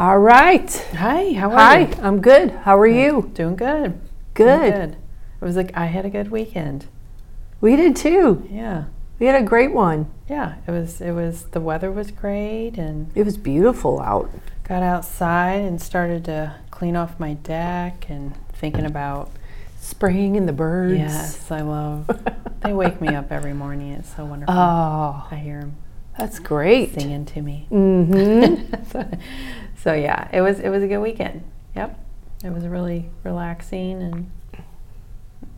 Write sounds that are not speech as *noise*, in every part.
All right. Hi, how are Hi, you? I'm good. How are you? Doing good. Good. Doing It was like I had a good weekend. We did too. Yeah. We had a great one. Yeah, it was it was the weather was great and It was beautiful out. got outside and started to clean off my deck and thinking about Spring and the birds. yes, I love they wake me up every morning. It's so wonderful. *laughs* Oh, I hear them that's great. singing to me. Mm-hmm. so, *laughs* so yeah, it was it was a good weekend. Yep. It was really relaxing and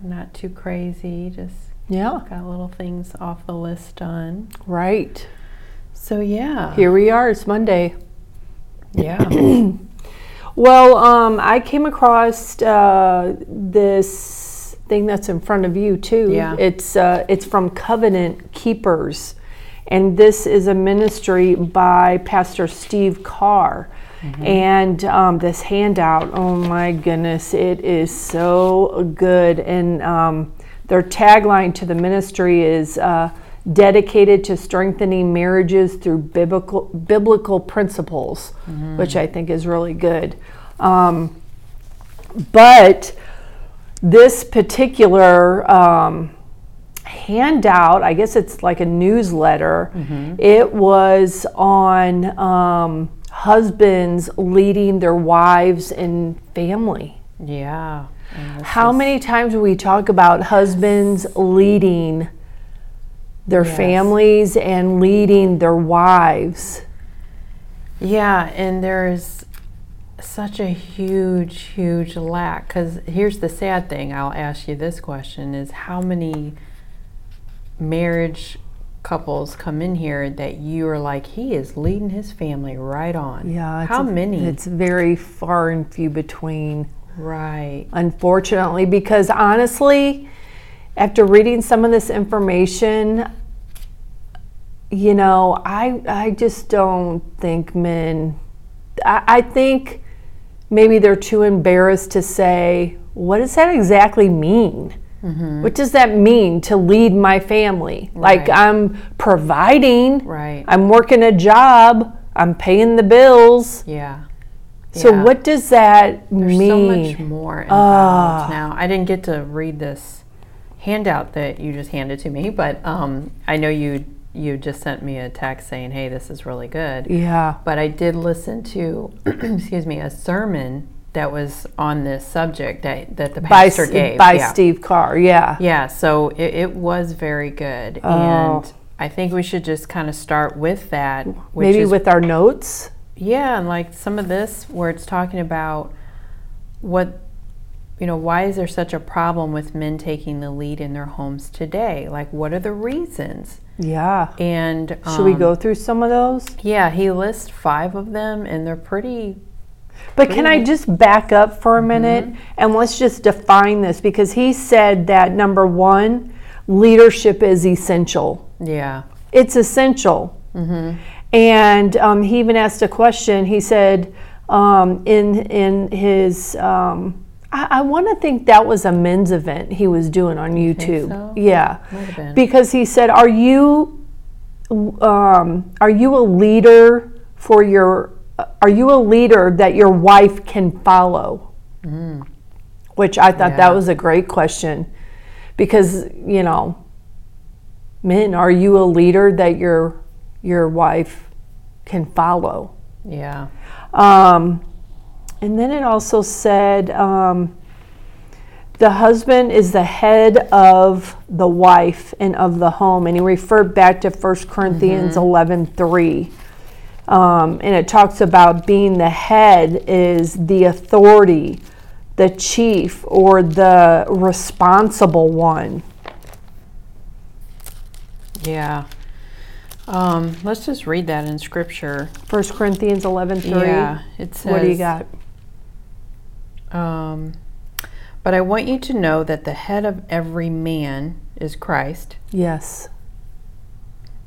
not too crazy, just yeah. Got little things off the list done. Right. So yeah. Here we are. It's Monday. Yeah. *clears throat* Well, um, I came across uh, this thing that's in front of you too. Yeah. It's uh, it's from Covenant Keepers, and this is a ministry by Pastor Steve Carr. And um, this handout, oh my goodness, it is so good. And um, their tagline to the ministry is uh, dedicated to strengthening marriages through biblical biblical principles, which I think is really good. Um, but this particular um, handout, I guess it's like a newsletter, it was on um, husbands leading their wives in family. yeah. And How is- many times do we talk about husbands leading their Yes. families and leading their wives? Yeah, and there's such a huge, huge lack. Because here's the sad thing. I'll ask you this question: Is how many marriage couples come in here that you are like, he is leading his family right on? Yeah, How a- many? It's very far and few between. right. unfortunately, because honestly, after reading some of this information, you know, I I just don't think men. I, I think maybe they're too embarrassed to say, "What does that exactly mean?" What does that mean to lead my family? Like I'm providing, Right. I'm working a job, I'm paying the bills. Yeah. So Yeah. what does that There's mean? so much more involved now. I didn't get to read this handout that you just handed to me, but um, I know you you just sent me a text saying, "Hey, this is really good." Yeah. But I did listen to, *clears throat* excuse me, a sermon that was on this subject that that the by, pastor S- gave. by yeah. Steve Carr. Yeah. Yeah, so it, it was very good, Oh. and I think we should just kind of start with that. Which Maybe is with our notes. yeah, and like some of this where it's talking about what you know, why is there such a problem with men taking the lead in their homes today? Like what are the reasons? Yeah. And Should we um, go through some of those? Yeah, he lists 5 of them and they're pretty But can I just back up for a minute Mm-hmm. and let's just define this because he said that number one, leadership is essential. yeah. It's essential. Mm-hmm. And um, he even asked a question. He said um, in in his um, I, I want to think that was a men's event he was doing on YouTube. so? Yeah, Might have been. because he said, "Are you um, are you a leader for your? Are you a leader that your wife can follow?" Which I thought that was a great question, because you know, men, are you a leader that your your wife can follow? Yeah. Um, and then it also said um, the husband is the head of the wife and of the home. And he referred back to 1 Corinthians 11 3. Um, and it talks about being the head is the authority, the chief, or the responsible one. Yeah. Um, let's just read that in scripture. 1 Corinthians 11 3. Yeah, it says. What do you got? Um, but I want you to know that the head of every man is Christ. Yes.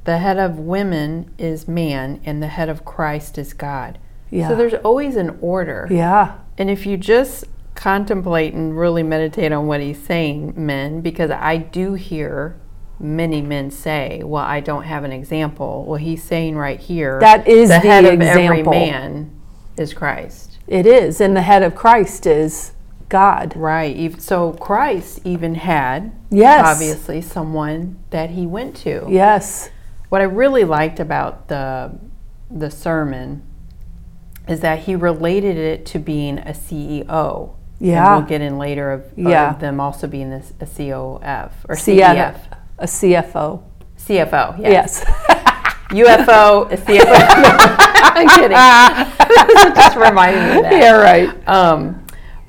The head of women is man, and the head of Christ is God. Yeah. So there's always an order. yeah. And if you just contemplate and really meditate on what he's saying, men, because I do hear many men say, Well, I don't have an example. Well, he's saying right here That is the the head of every man is Christ. It is. And the head of Christ is God. Right. So Christ even had, Yes. obviously, someone that he went to. Yes. What I really liked about the the sermon is that he related it to being a CEO. Yeah. And we'll get in later of, of them also being this, a COF or CF, CEF. a CFO. CFO. Yes. Yes. *laughs* UFO, a CFO. *laughs* *laughs* I'm kidding. just reminding me of that. yeah, right. Um,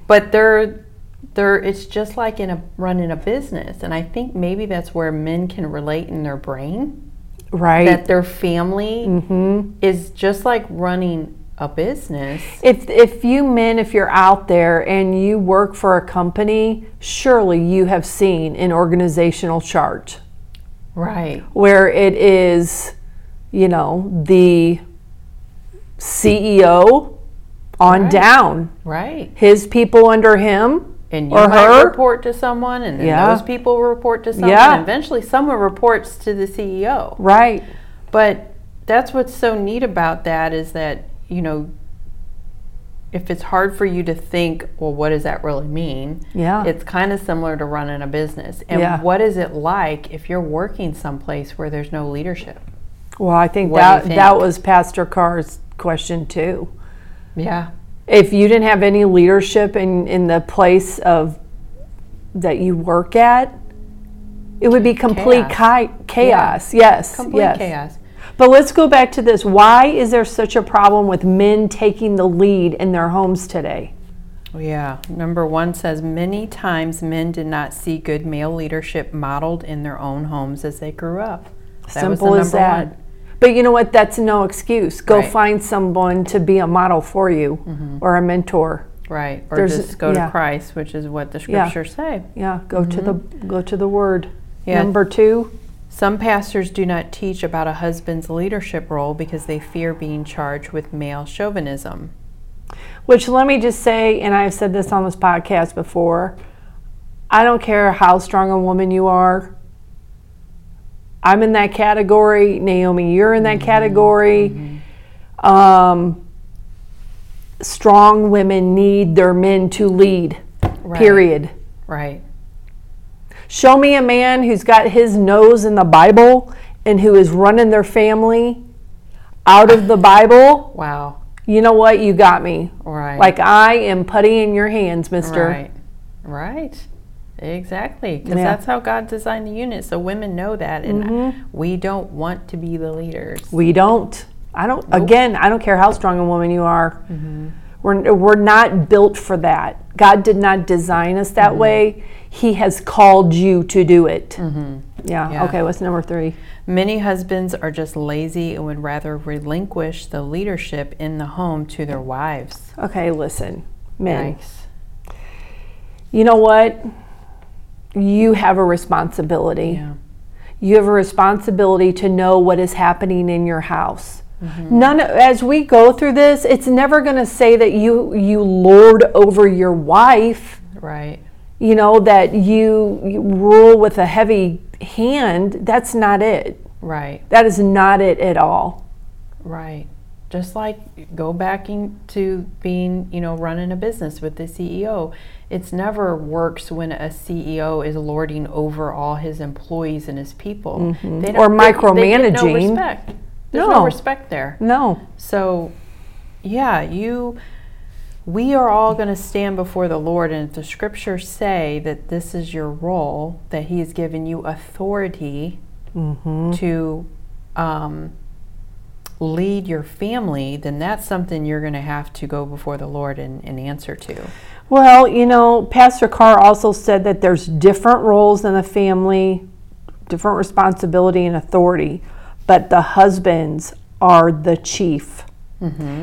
but they're they're it's just like in a running a business, and I think maybe that's where men can relate in their brain Right. that their family hmm is just like running a business. If, if you men, if you're out there and you work for a company, surely you have seen an organizational chart Right. where it is, you know, the CEO on Right. down, Right. his people under him, And you Or might her. report to someone, and then Yeah. those people report to someone. Yeah. And eventually, someone reports to the CEO. right? But that's what's so neat about that is that, you know, if it's hard for you to think, well, what does that really mean? Yeah. It's kind of similar to running a business. And Yeah. what is it like if you're working someplace where there's no leadership? Well, I think What that think? that was Pastor Carr's question too. Yeah. If you didn't have any leadership in in the place of that you work at, it would be complete Chaos. chi- chaos. Yes, Complete yes. chaos. But let's go back to this. Why is there such a problem with men taking the lead in their homes today? Oh, yeah. Number one says many times men did not see good male leadership modeled in their own homes as they grew up. That Simple as that. one. But you know what? That's no excuse. Go Right. Mm-hmm. find someone to be a model for you or a mentor. Right. Or There's- just go yeah. to Christ, which is what the Yeah. scriptures say. Yeah, go to the go to the word. Mm-hmm. Yeah. Number 2, Some pastors do not teach about a husband's leadership role because they fear being charged with male chauvinism. Which let me just say, and I've said this on this podcast before, I don't care how strong a woman you are. I'm in that category. Naomi, you're in that category. Um, strong women need their men to lead, Right. period. Right. Show me a man who's got his nose in the Bible and who is running their family out of the Bible. Wow. You know what? You got me. Right. Like I am putty in your hands, mister. Right. Right. Exactly. Because Yeah. that's how God designed the unit. So women know that. And Mm-hmm. we don't want to be the leaders. We don't. I don't. Again, I don't care how strong a woman you are. Mm-hmm. We're we're not built for that. God did not design us Mm-hmm. that way. He has called you to do it. Yeah. Mm-hmm. Yeah. Okay. What's number three? Many husbands are just lazy and would rather relinquish the leadership in the home to their wives. Okay. Listen, men. Nice. You know what? You have a responsibility. Yeah. You have a responsibility to know what is happening in your house. Mm-hmm. None as we go through this, it's never going to say that you you lord over your wife, Right. you know, that you, you rule with a heavy hand. That's not it. Right. That is not it at all. Right. Just like go back into being, you know, running a business with the CEO. It's never works when a CEO is lording over all his employees and his people. They Mm-hmm. Or they- they get no respect. There's No. no respect there. No. So, yeah, you, we are all going to stand before the Lord, and if the scriptures say that this is your role, that He has given you authority to um, lead your family, then that's something you're going to have to go before the Lord and, and answer to. Well, you know, Pastor Carr also said that there's different roles in the family, different responsibility and authority, but the husbands are the chief.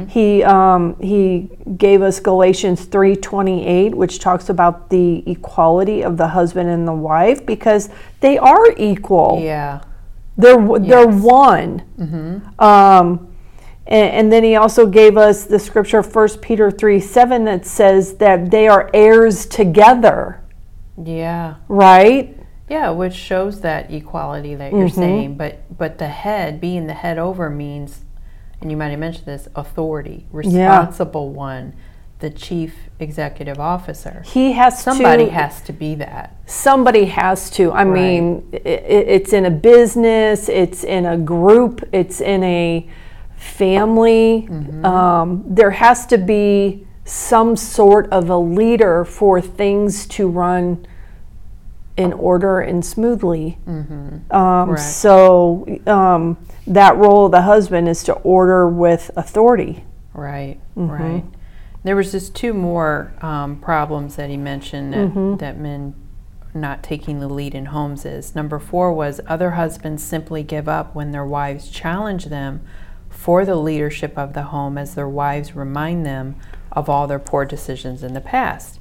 He um, he gave us Galatians three twenty eight, which talks about the equality of the husband and the wife because they are equal. Yeah. They're they're Yes. one. Um, and, and then he also gave us the scripture, First Peter three seven, that says that they are heirs together. Yeah. Right? Yeah, which shows that equality that Mm-hmm. you're saying, but but the head being the head over means, and you might have mentioned this, authority, responsible one, the chief executive officer. He has Somebody to. has to be that. somebody has to. I mean, i i- it's in a business, it's in a group, it's in a family. Um, there has to be some sort of a leader for things to run in order and smoothly. Um, Correct. so um, that role of the husband is to order with authority. Right, Mm-hmm. right. There was just two more um, problems that he mentioned that, Mm-hmm. that men not taking the lead in homes is. Number four was other husbands simply give up when their wives challenge them for the leadership of the home as their wives remind them of all their poor decisions in the past.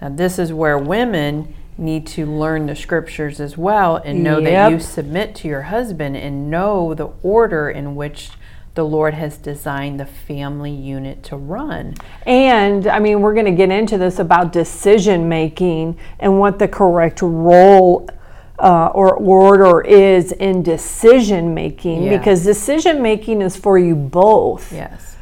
Now, this is where women need to learn the scriptures as well and know that you submit to your husband and know the order in which the Lord has designed the family unit to run. And I mean, we're going to get into this about decision making and what the correct role uh, or order is in decision making Yes. because decision making is for you both. Yes.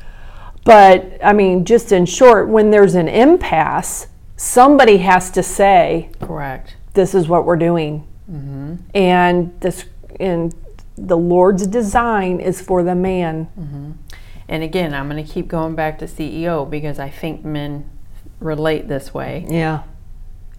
But I mean, just in short, when there's an impasse, somebody has to say, Correct. "This is what we're doing," and this and the Lord's design is for the man. Mm-hmm. And again, I'm going to keep going back to CEO because I think men relate this way. Yeah.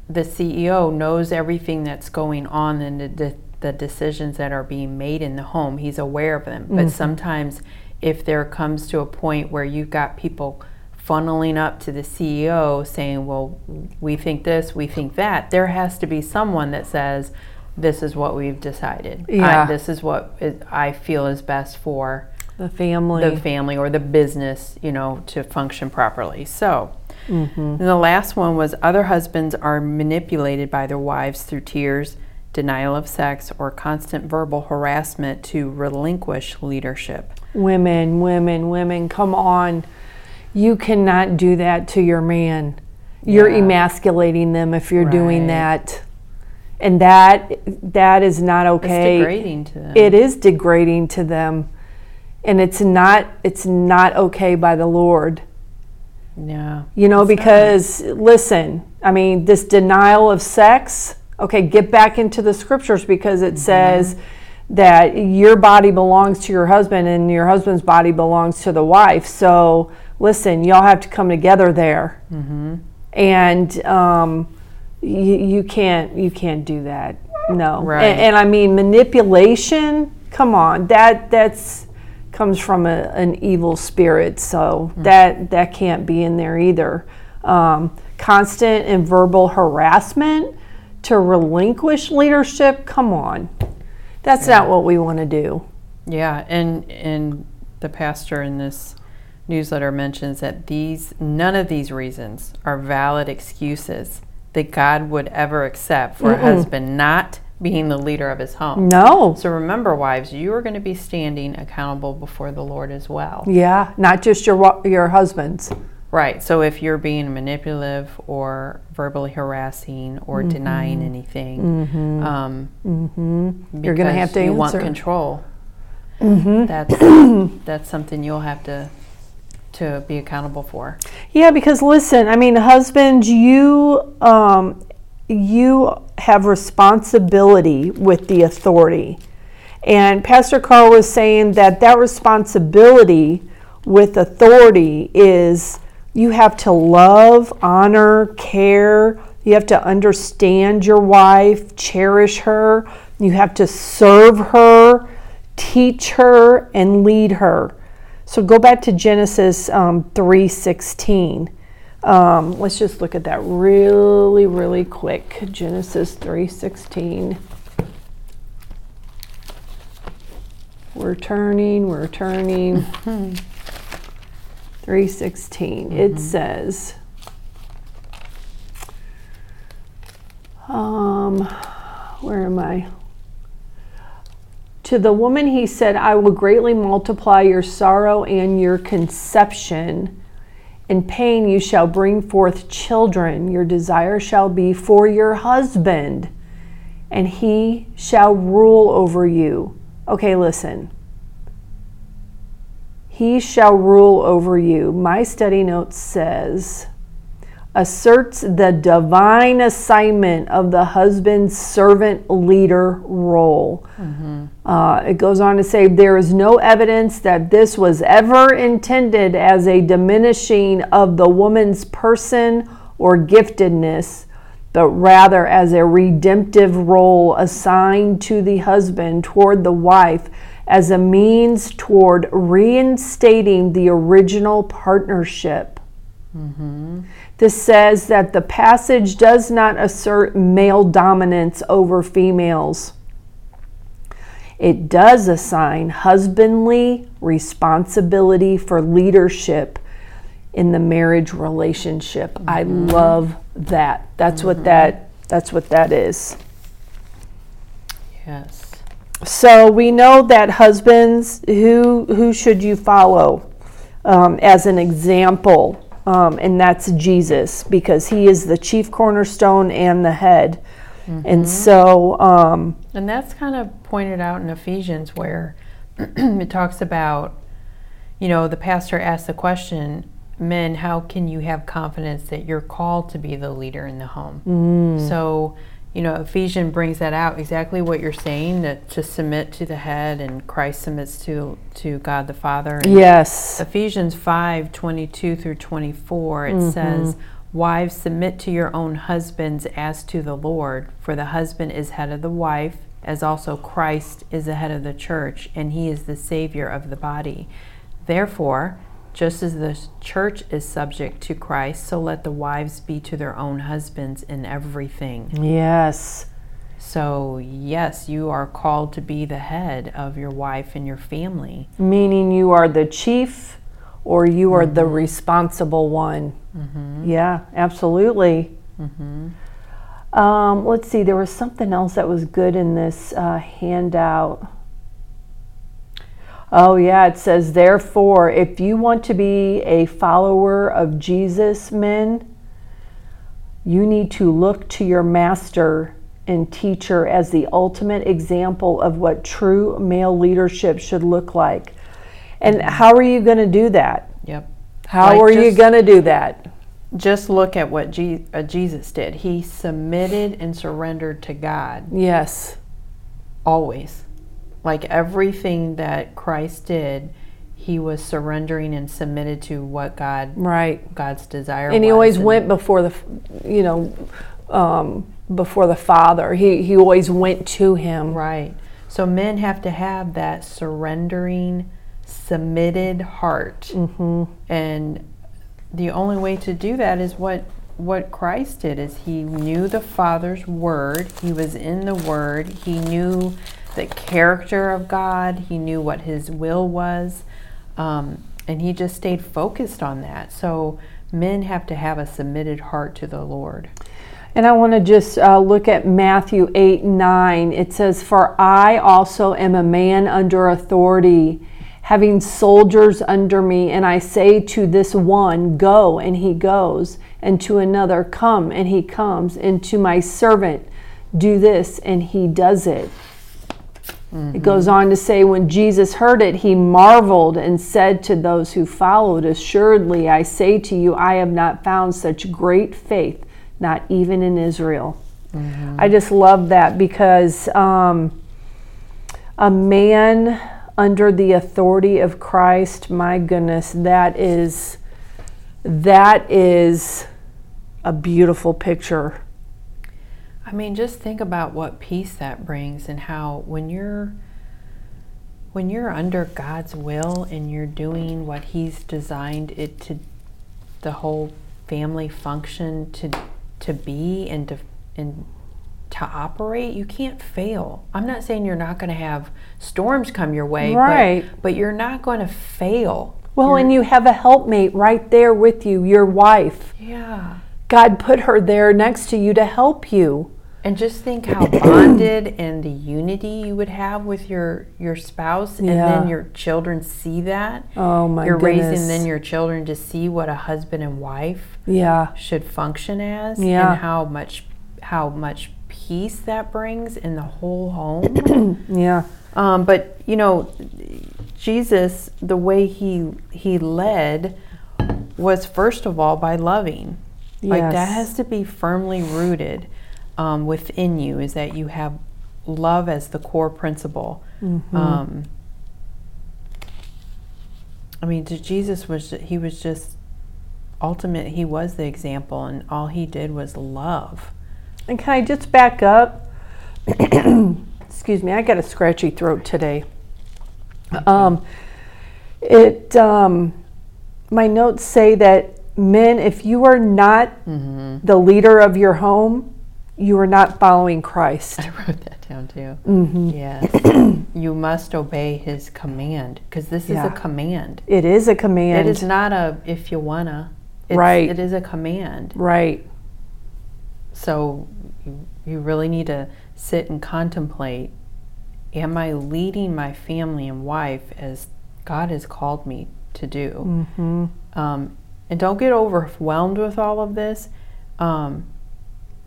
The CEO knows everything that's going on and the, the, the decisions that are being made in the home. He's aware of them. But mm-hmm. sometimes, if there comes to a point where you've got people funneling up to the CEO saying, Well, we think this, we think that, there has to be someone that says, This is what we've decided. I- Yeah. this is what is, I feel is best for The family. the family or the business, you know, to function properly. So, mm-hmm. and the last one was other husbands are manipulated by their wives through tears, denial of sex, or constant verbal harassment to relinquish leadership. Women, women, women, come on. You cannot do that to your man. You're Yeah. emasculating them if you're doing that. And that that is not It's okay. degrading to them. It is degrading to them. And it's not it's not okay by the Lord. yeah. You know, because listen, I mean, this denial of sex, okay, get back into the scriptures because it says that your body belongs to your husband and your husband's body belongs to the wife. So listen, y'all have to come together there. And um, you, you can't you can't do that. No. Right. And, and I mean manipulation, come on. That that's comes from a, an evil spirit, so that that can't be in there either. Um, constant and verbal harassment to relinquish leadership, come on, that's not what we want to do. Yeah, and and the pastor in this newsletter mentions that these none of these reasons are valid excuses that God would ever accept for a husband not being the leader of his home. No, So remember, wives, you are going to be standing accountable before the Lord as well. yeah, not just your your husbands. Right. So if you're being manipulative or verbally harassing or mm-hmm. denying anything, mm-hmm. um, mm-hmm. You're gonna have to you want answer. control. That's *clears throat* that's something you'll have to to be accountable for. Yeah, because listen, I mean, husbands, you um, you have responsibility with the authority, and Pastor Carr was saying that that responsibility with authority is you have to love, honor, care. You have to understand your wife, cherish her. You have to serve her, teach her, and lead her. So go back to Genesis um, 3:16. Um, let's just look at that really, really quick. Genesis 3:16. We're turning, we're turning. 316. It says, um, where am I? To the woman he said, I will greatly multiply your sorrow and your conception. In pain you shall bring forth children. Your desire shall be for your husband, and he shall rule over you. Okay, listen. He shall rule over you. My study note says, asserts the divine assignment of the husband's servant leader role. Uh, it goes on to say there is no evidence that this was ever intended as a diminishing of the woman's person or giftedness, but rather as a redemptive role assigned to the husband toward the wife as a means toward reinstating the original partnership. This says that the passage does not assert male dominance over females. It does assign husbandly responsibility for leadership in the marriage relationship. I love that. That's what that that's what that is. Yes. So we know that husbands, who who should you follow um, as an example, um, and that's Jesus because he is the chief cornerstone and the head. And so, um, And that's kind of pointed out in Ephesians where *clears throat* it talks about, you know, the pastor asks the question, men, how can you have confidence that you're called to be the leader in the home? So, you know, Ephesians brings that out exactly what you're saying that to submit to the head and Christ submits to to God the Father. And yes, Ephesians 5 22 through 24, it mm-hmm. says, Wives, submit to your own husbands as to the Lord, for the husband is head of the wife, as also Christ is the head of the church, and he is the Savior of the body. Therefore, just as the church is subject to Christ, so let the wives be to their own husbands in everything. yes, So, yes, you are called to be the head of your wife and your family. meaning you are the chief or you are the responsible one. Yeah, absolutely. Um, let's see, there was something else that was good in this uh, handout. Oh, yeah, it says, therefore, if you want to be a follower of Jesus, men, you need to look to your master and teacher as the ultimate example of what true male leadership should look like. And how are you going to do that? Yep. How Like are you going to do that? just look at what Je- uh, Jesus did. He submitted and surrendered to God Yes. always. Like everything that Christ did, he was surrendering and submitted to what God Right. God's desire And he always went before the, you know, um, before the Father. He he always went to him. right. So men have to have that surrendering, submitted heart, Mm-hmm. and the only way to do that is what what Christ did is he knew the Father's word. He was in the word. He knew the character of God. He knew what his will was. Um, and he just stayed focused on that. So men have to have a submitted heart to the Lord. And I want to just uh, look at Matthew 8 9. It says, For I also am a man under authority, having soldiers under me, and I say to this one, Go, and he goes, and to another, Come, and he comes, and to my servant, Do this, and he does it. It goes on to say, when Jesus heard it, he marveled and said to those who followed, Assuredly, I say to you, I have not found such great faith, not even in Israel. I just love that because um, a man under the authority of Christ, my goodness, that is that is a beautiful picture. I mean, just think about what peace that brings and how when you're when you're under God's will and you're doing what he's designed it to the whole family function to to be and to and to operate, you can't fail. I'm not saying you're not going to have storms come your way, Right. but, but you're not going to fail Well, and you have a helpmate right there with you, your wife. Yeah. God put her there next to you to help you. And just think how *clears throat* bonded and the unity you would have with your your spouse, and Yeah. then your children see that. Oh my goodness. You're goodness. raising then your children to see what a husband and wife Yeah. should function as, Yeah. and how much how much peace that brings in the whole home. *clears throat* Yeah. Um, but you know, Jesus, the way he he led was first of all by loving. Like that has to be firmly rooted um, within you. Is that you have love as the core principle. Mm-hmm. Um, I mean, to Jesus was he was just ultimate. He was the example, and all he did was love. And can I just back up? *coughs* Excuse me, I got a scratchy throat today. Um, it um, my notes say that men, if you are not the leader of your home, you are not following Christ. I wrote that down too. Mm-hmm. Yes. *clears throat* you must obey his command because this is a command. It is a command. It is not a if you wanna. It's, Right. It is a command. right. So you, you really need to sit and contemplate am I leading my family and wife as God has called me to do? hmm Um, and don't get overwhelmed with all of this. Um,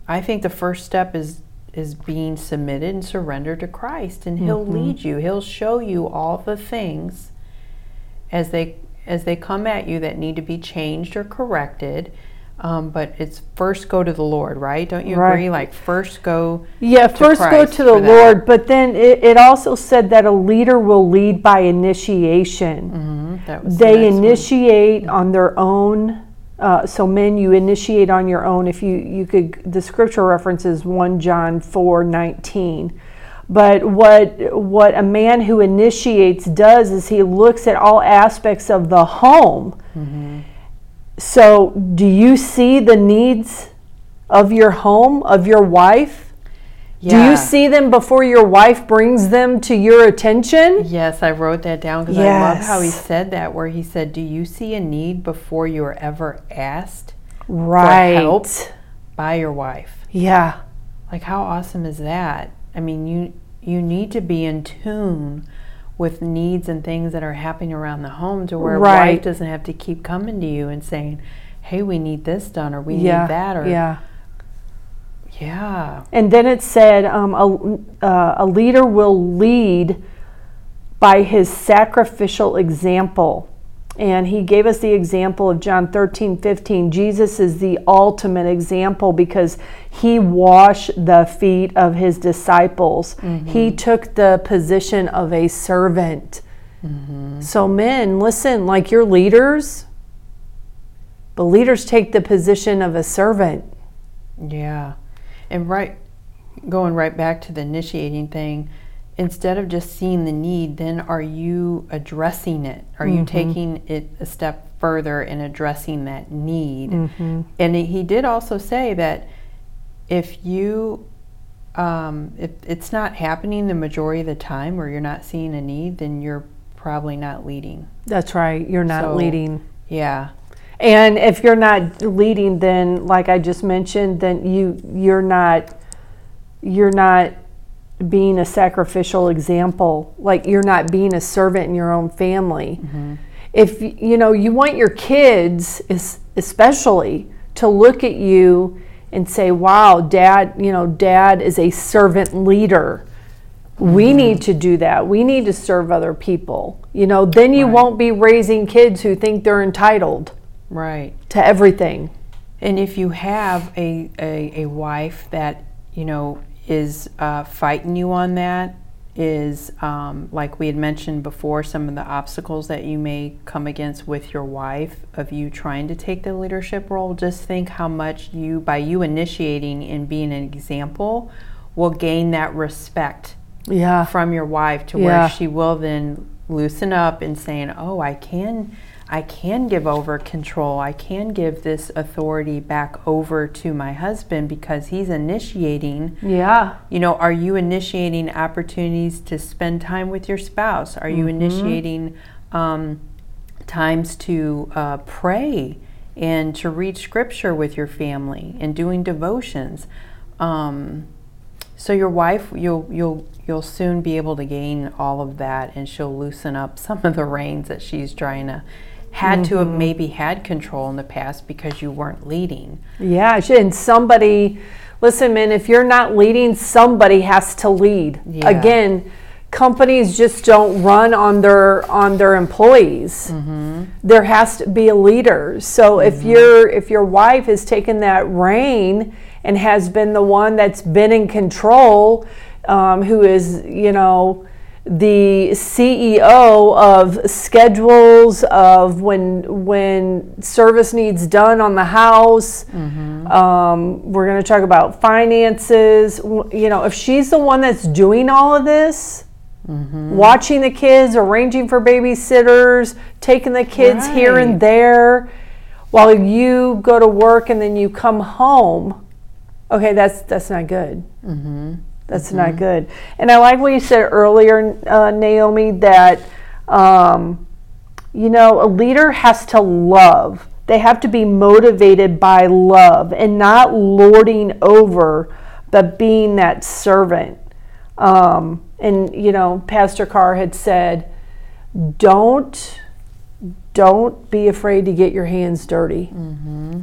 I think the first step is is being submitted and surrendered to Christ, and He'll lead you. He'll show you all the things as they as they come at you that need to be changed or corrected. Um, but it's first go to the Lord, right? Don't you Right. agree? Like first go. Yeah, first go to the. Lord, but then it, it also said that a leader will lead by initiation. Mhm, that was the they one. initiate on their own. Uh, so men, you initiate on your own. If you you could, the scripture reference is one John four nineteen. But what what a man who initiates does is he looks at all aspects of the home. Mm-hmm. So, do you see the needs of your home, of your wife? Do you see them before your wife brings them to your attention? Yes, I wrote that down because I love how he said that, where he said, Do you see a need before you are ever asked Right. help? by your wife? Yeah. Like, how awesome is that? I mean, you, you need to be in tune with needs and things that are happening around the home to where a Right. wife doesn't have to keep coming to you and saying, Hey, we need this done, or we yeah. need that, or yeah. Yeah. And then it said um, a, uh, a leader will lead by his sacrificial example. And he gave us the example of John 13, 15. Jesus is the ultimate example because he washed the feet of his disciples. He took the position of a servant. So, men, listen, like your leaders, the leaders take the position of a servant. Yeah. And right going right back to the initiating thing, instead of just seeing the need, then are you addressing it? Are you taking it a step further in addressing that need? And he did also say that if you um, if it's not happening the majority of the time or you're not seeing a need, then you're probably not leading. That's right. You're not So- leading. Yeah. And if you're not leading, then like I just mentioned, then you you're not you're not being a sacrificial example. Like you're not being a servant in your own family. Mm-hmm. If you know you want your kids, especially, to look at you and say, "Wow, Dad, you know, Dad is a servant leader." We mm-hmm. need to do that. We need to serve other people. You know, then you Right. won't be raising kids who think they're entitled Right. to everything. And if you have a, a, a wife that, you know, is uh, fighting you on that, is um, like we had mentioned before, some of the obstacles that you may come against with your wife of you trying to take the leadership role, just think how much you, by you initiating and being an example, will gain that respect Yeah. from your wife to Yeah. where she will then loosen up and saying, "Oh, I can I can give over control. I can give this authority back over to my husband because he's initiating Yeah. you know, are you initiating opportunities to spend time with your spouse? Are you initiating um, times to uh, pray and to read scripture with your family and doing devotions. Um, so your wife, you'll you'll you'll soon be able to gain all of that, and she'll loosen up some of the reins that she's trying to had to have mm-hmm. maybe had control in the past because you weren't leading. Yeah, and somebody, listen, man, if you're not leading, somebody has to lead. Yeah. Again, companies just don't run on their on their employees. Mm-hmm. There has to be a leader. So if mm-hmm. your if your wife has taken that reign and has been the one that's been in control, um, who is you know the CEO of schedules of when when service needs done on the house. Mm-hmm. Um, we're going to talk about finances. You know, if she's the one that's doing all of this, mm-hmm. watching the kids, arranging for babysitters, taking the kids here and there, while you go to work and then you come home. Okay, that's that's not good. Mm-hmm. That's not good. And I like what you said earlier, uh, Naomi, that um, you know a leader has to love. They have to be motivated by love and not lording over, but being that servant. Um, and you know, Pastor Carr had said, "Don't, don't be afraid to get your hands dirty." Mm-hmm.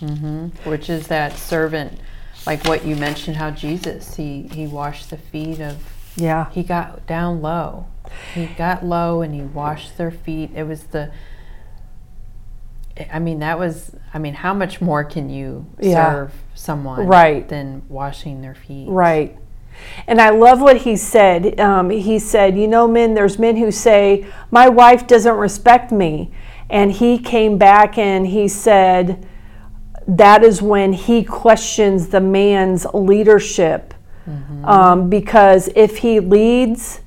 Mm-hmm. which is that servant like what you mentioned how jesus he he washed the feet of Yeah, he got down low he got low and he washed their feet it was the i mean that was i mean how much more can you Yeah. serve someone Right. than washing their feet Right. And I love what he said. Um, he said, You know, men, there's men who say, My wife doesn't respect me. And he came back and he said, That is when he questions the man's leadership. Um, because if he leads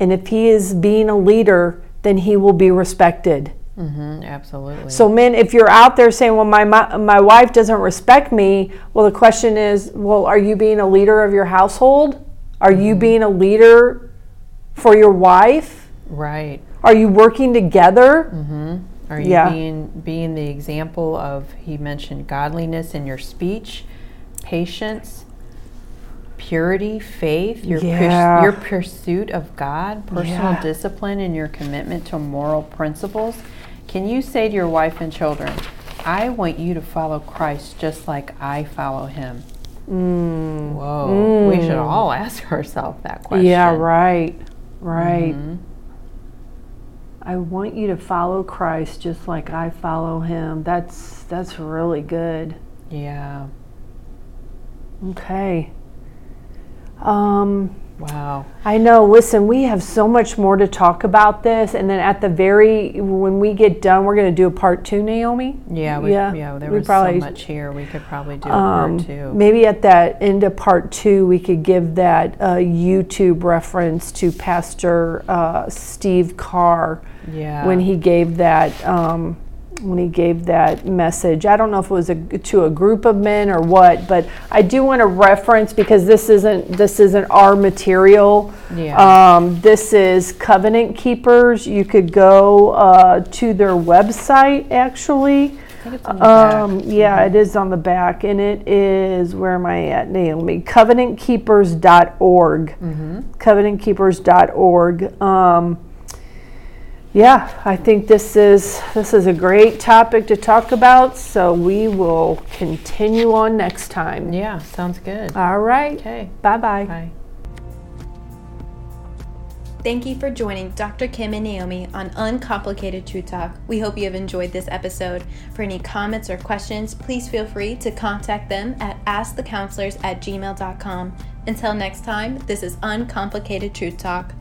and if he is being a leader, then he will be respected. hmm absolutely So, men, if you're out there saying, "Well, my, my my wife doesn't respect me," well, the question is, well, are you being a leader of your household? Are you being a leader for your wife? right Are you working together? Are you Yeah. being being the example of he mentioned godliness in your speech, patience, purity, faith, your Yeah. your pursuit of God, personal Yeah. discipline and your commitment to moral principles? Can you say to your wife and children, I want you to follow Christ just like I follow him? Whoa. We should all ask *laughs* ourselves that question. Mm. Yeah, right, right. Mm-hmm. I want you to follow Christ just like I follow Him. That's that's really good. Yeah. Okay. Um. Wow. I know. Listen, we have so much more to talk about this, and then at the very when we get done, we're going to do a part two, Naomi. Yeah, we, Yeah, yeah, there we was probably- so much here. We could probably do a Um, part two. maybe at that end of part two, we could give that uh, YouTube reference to Pastor uh, Steve Carr Yeah. when he gave that um, when he gave that message. I don't know if it was a, to a group of men or what, but I do want to reference because this isn't this isn't our material. Yeah. Um, this is Covenant Keepers. You could go uh, to their website actually. I think it's on the back. Um, yeah, it is on the back, and it is where am I at, Naomi? Covenantkeepers.org. Covenantkeepers.org. Um, yeah, I think this is this is a great topic to talk about. So we will continue on next time. Yeah, sounds good. All right. Okay. Bye bye. Bye. Thank you for joining Dr. Kym and Naomi on Uncomplicated Truth Talk. We hope you have enjoyed this episode. For any comments or questions, please feel free to contact them at askthecounselors at gmail.com. Until next time, this is Uncomplicated Truth Talk.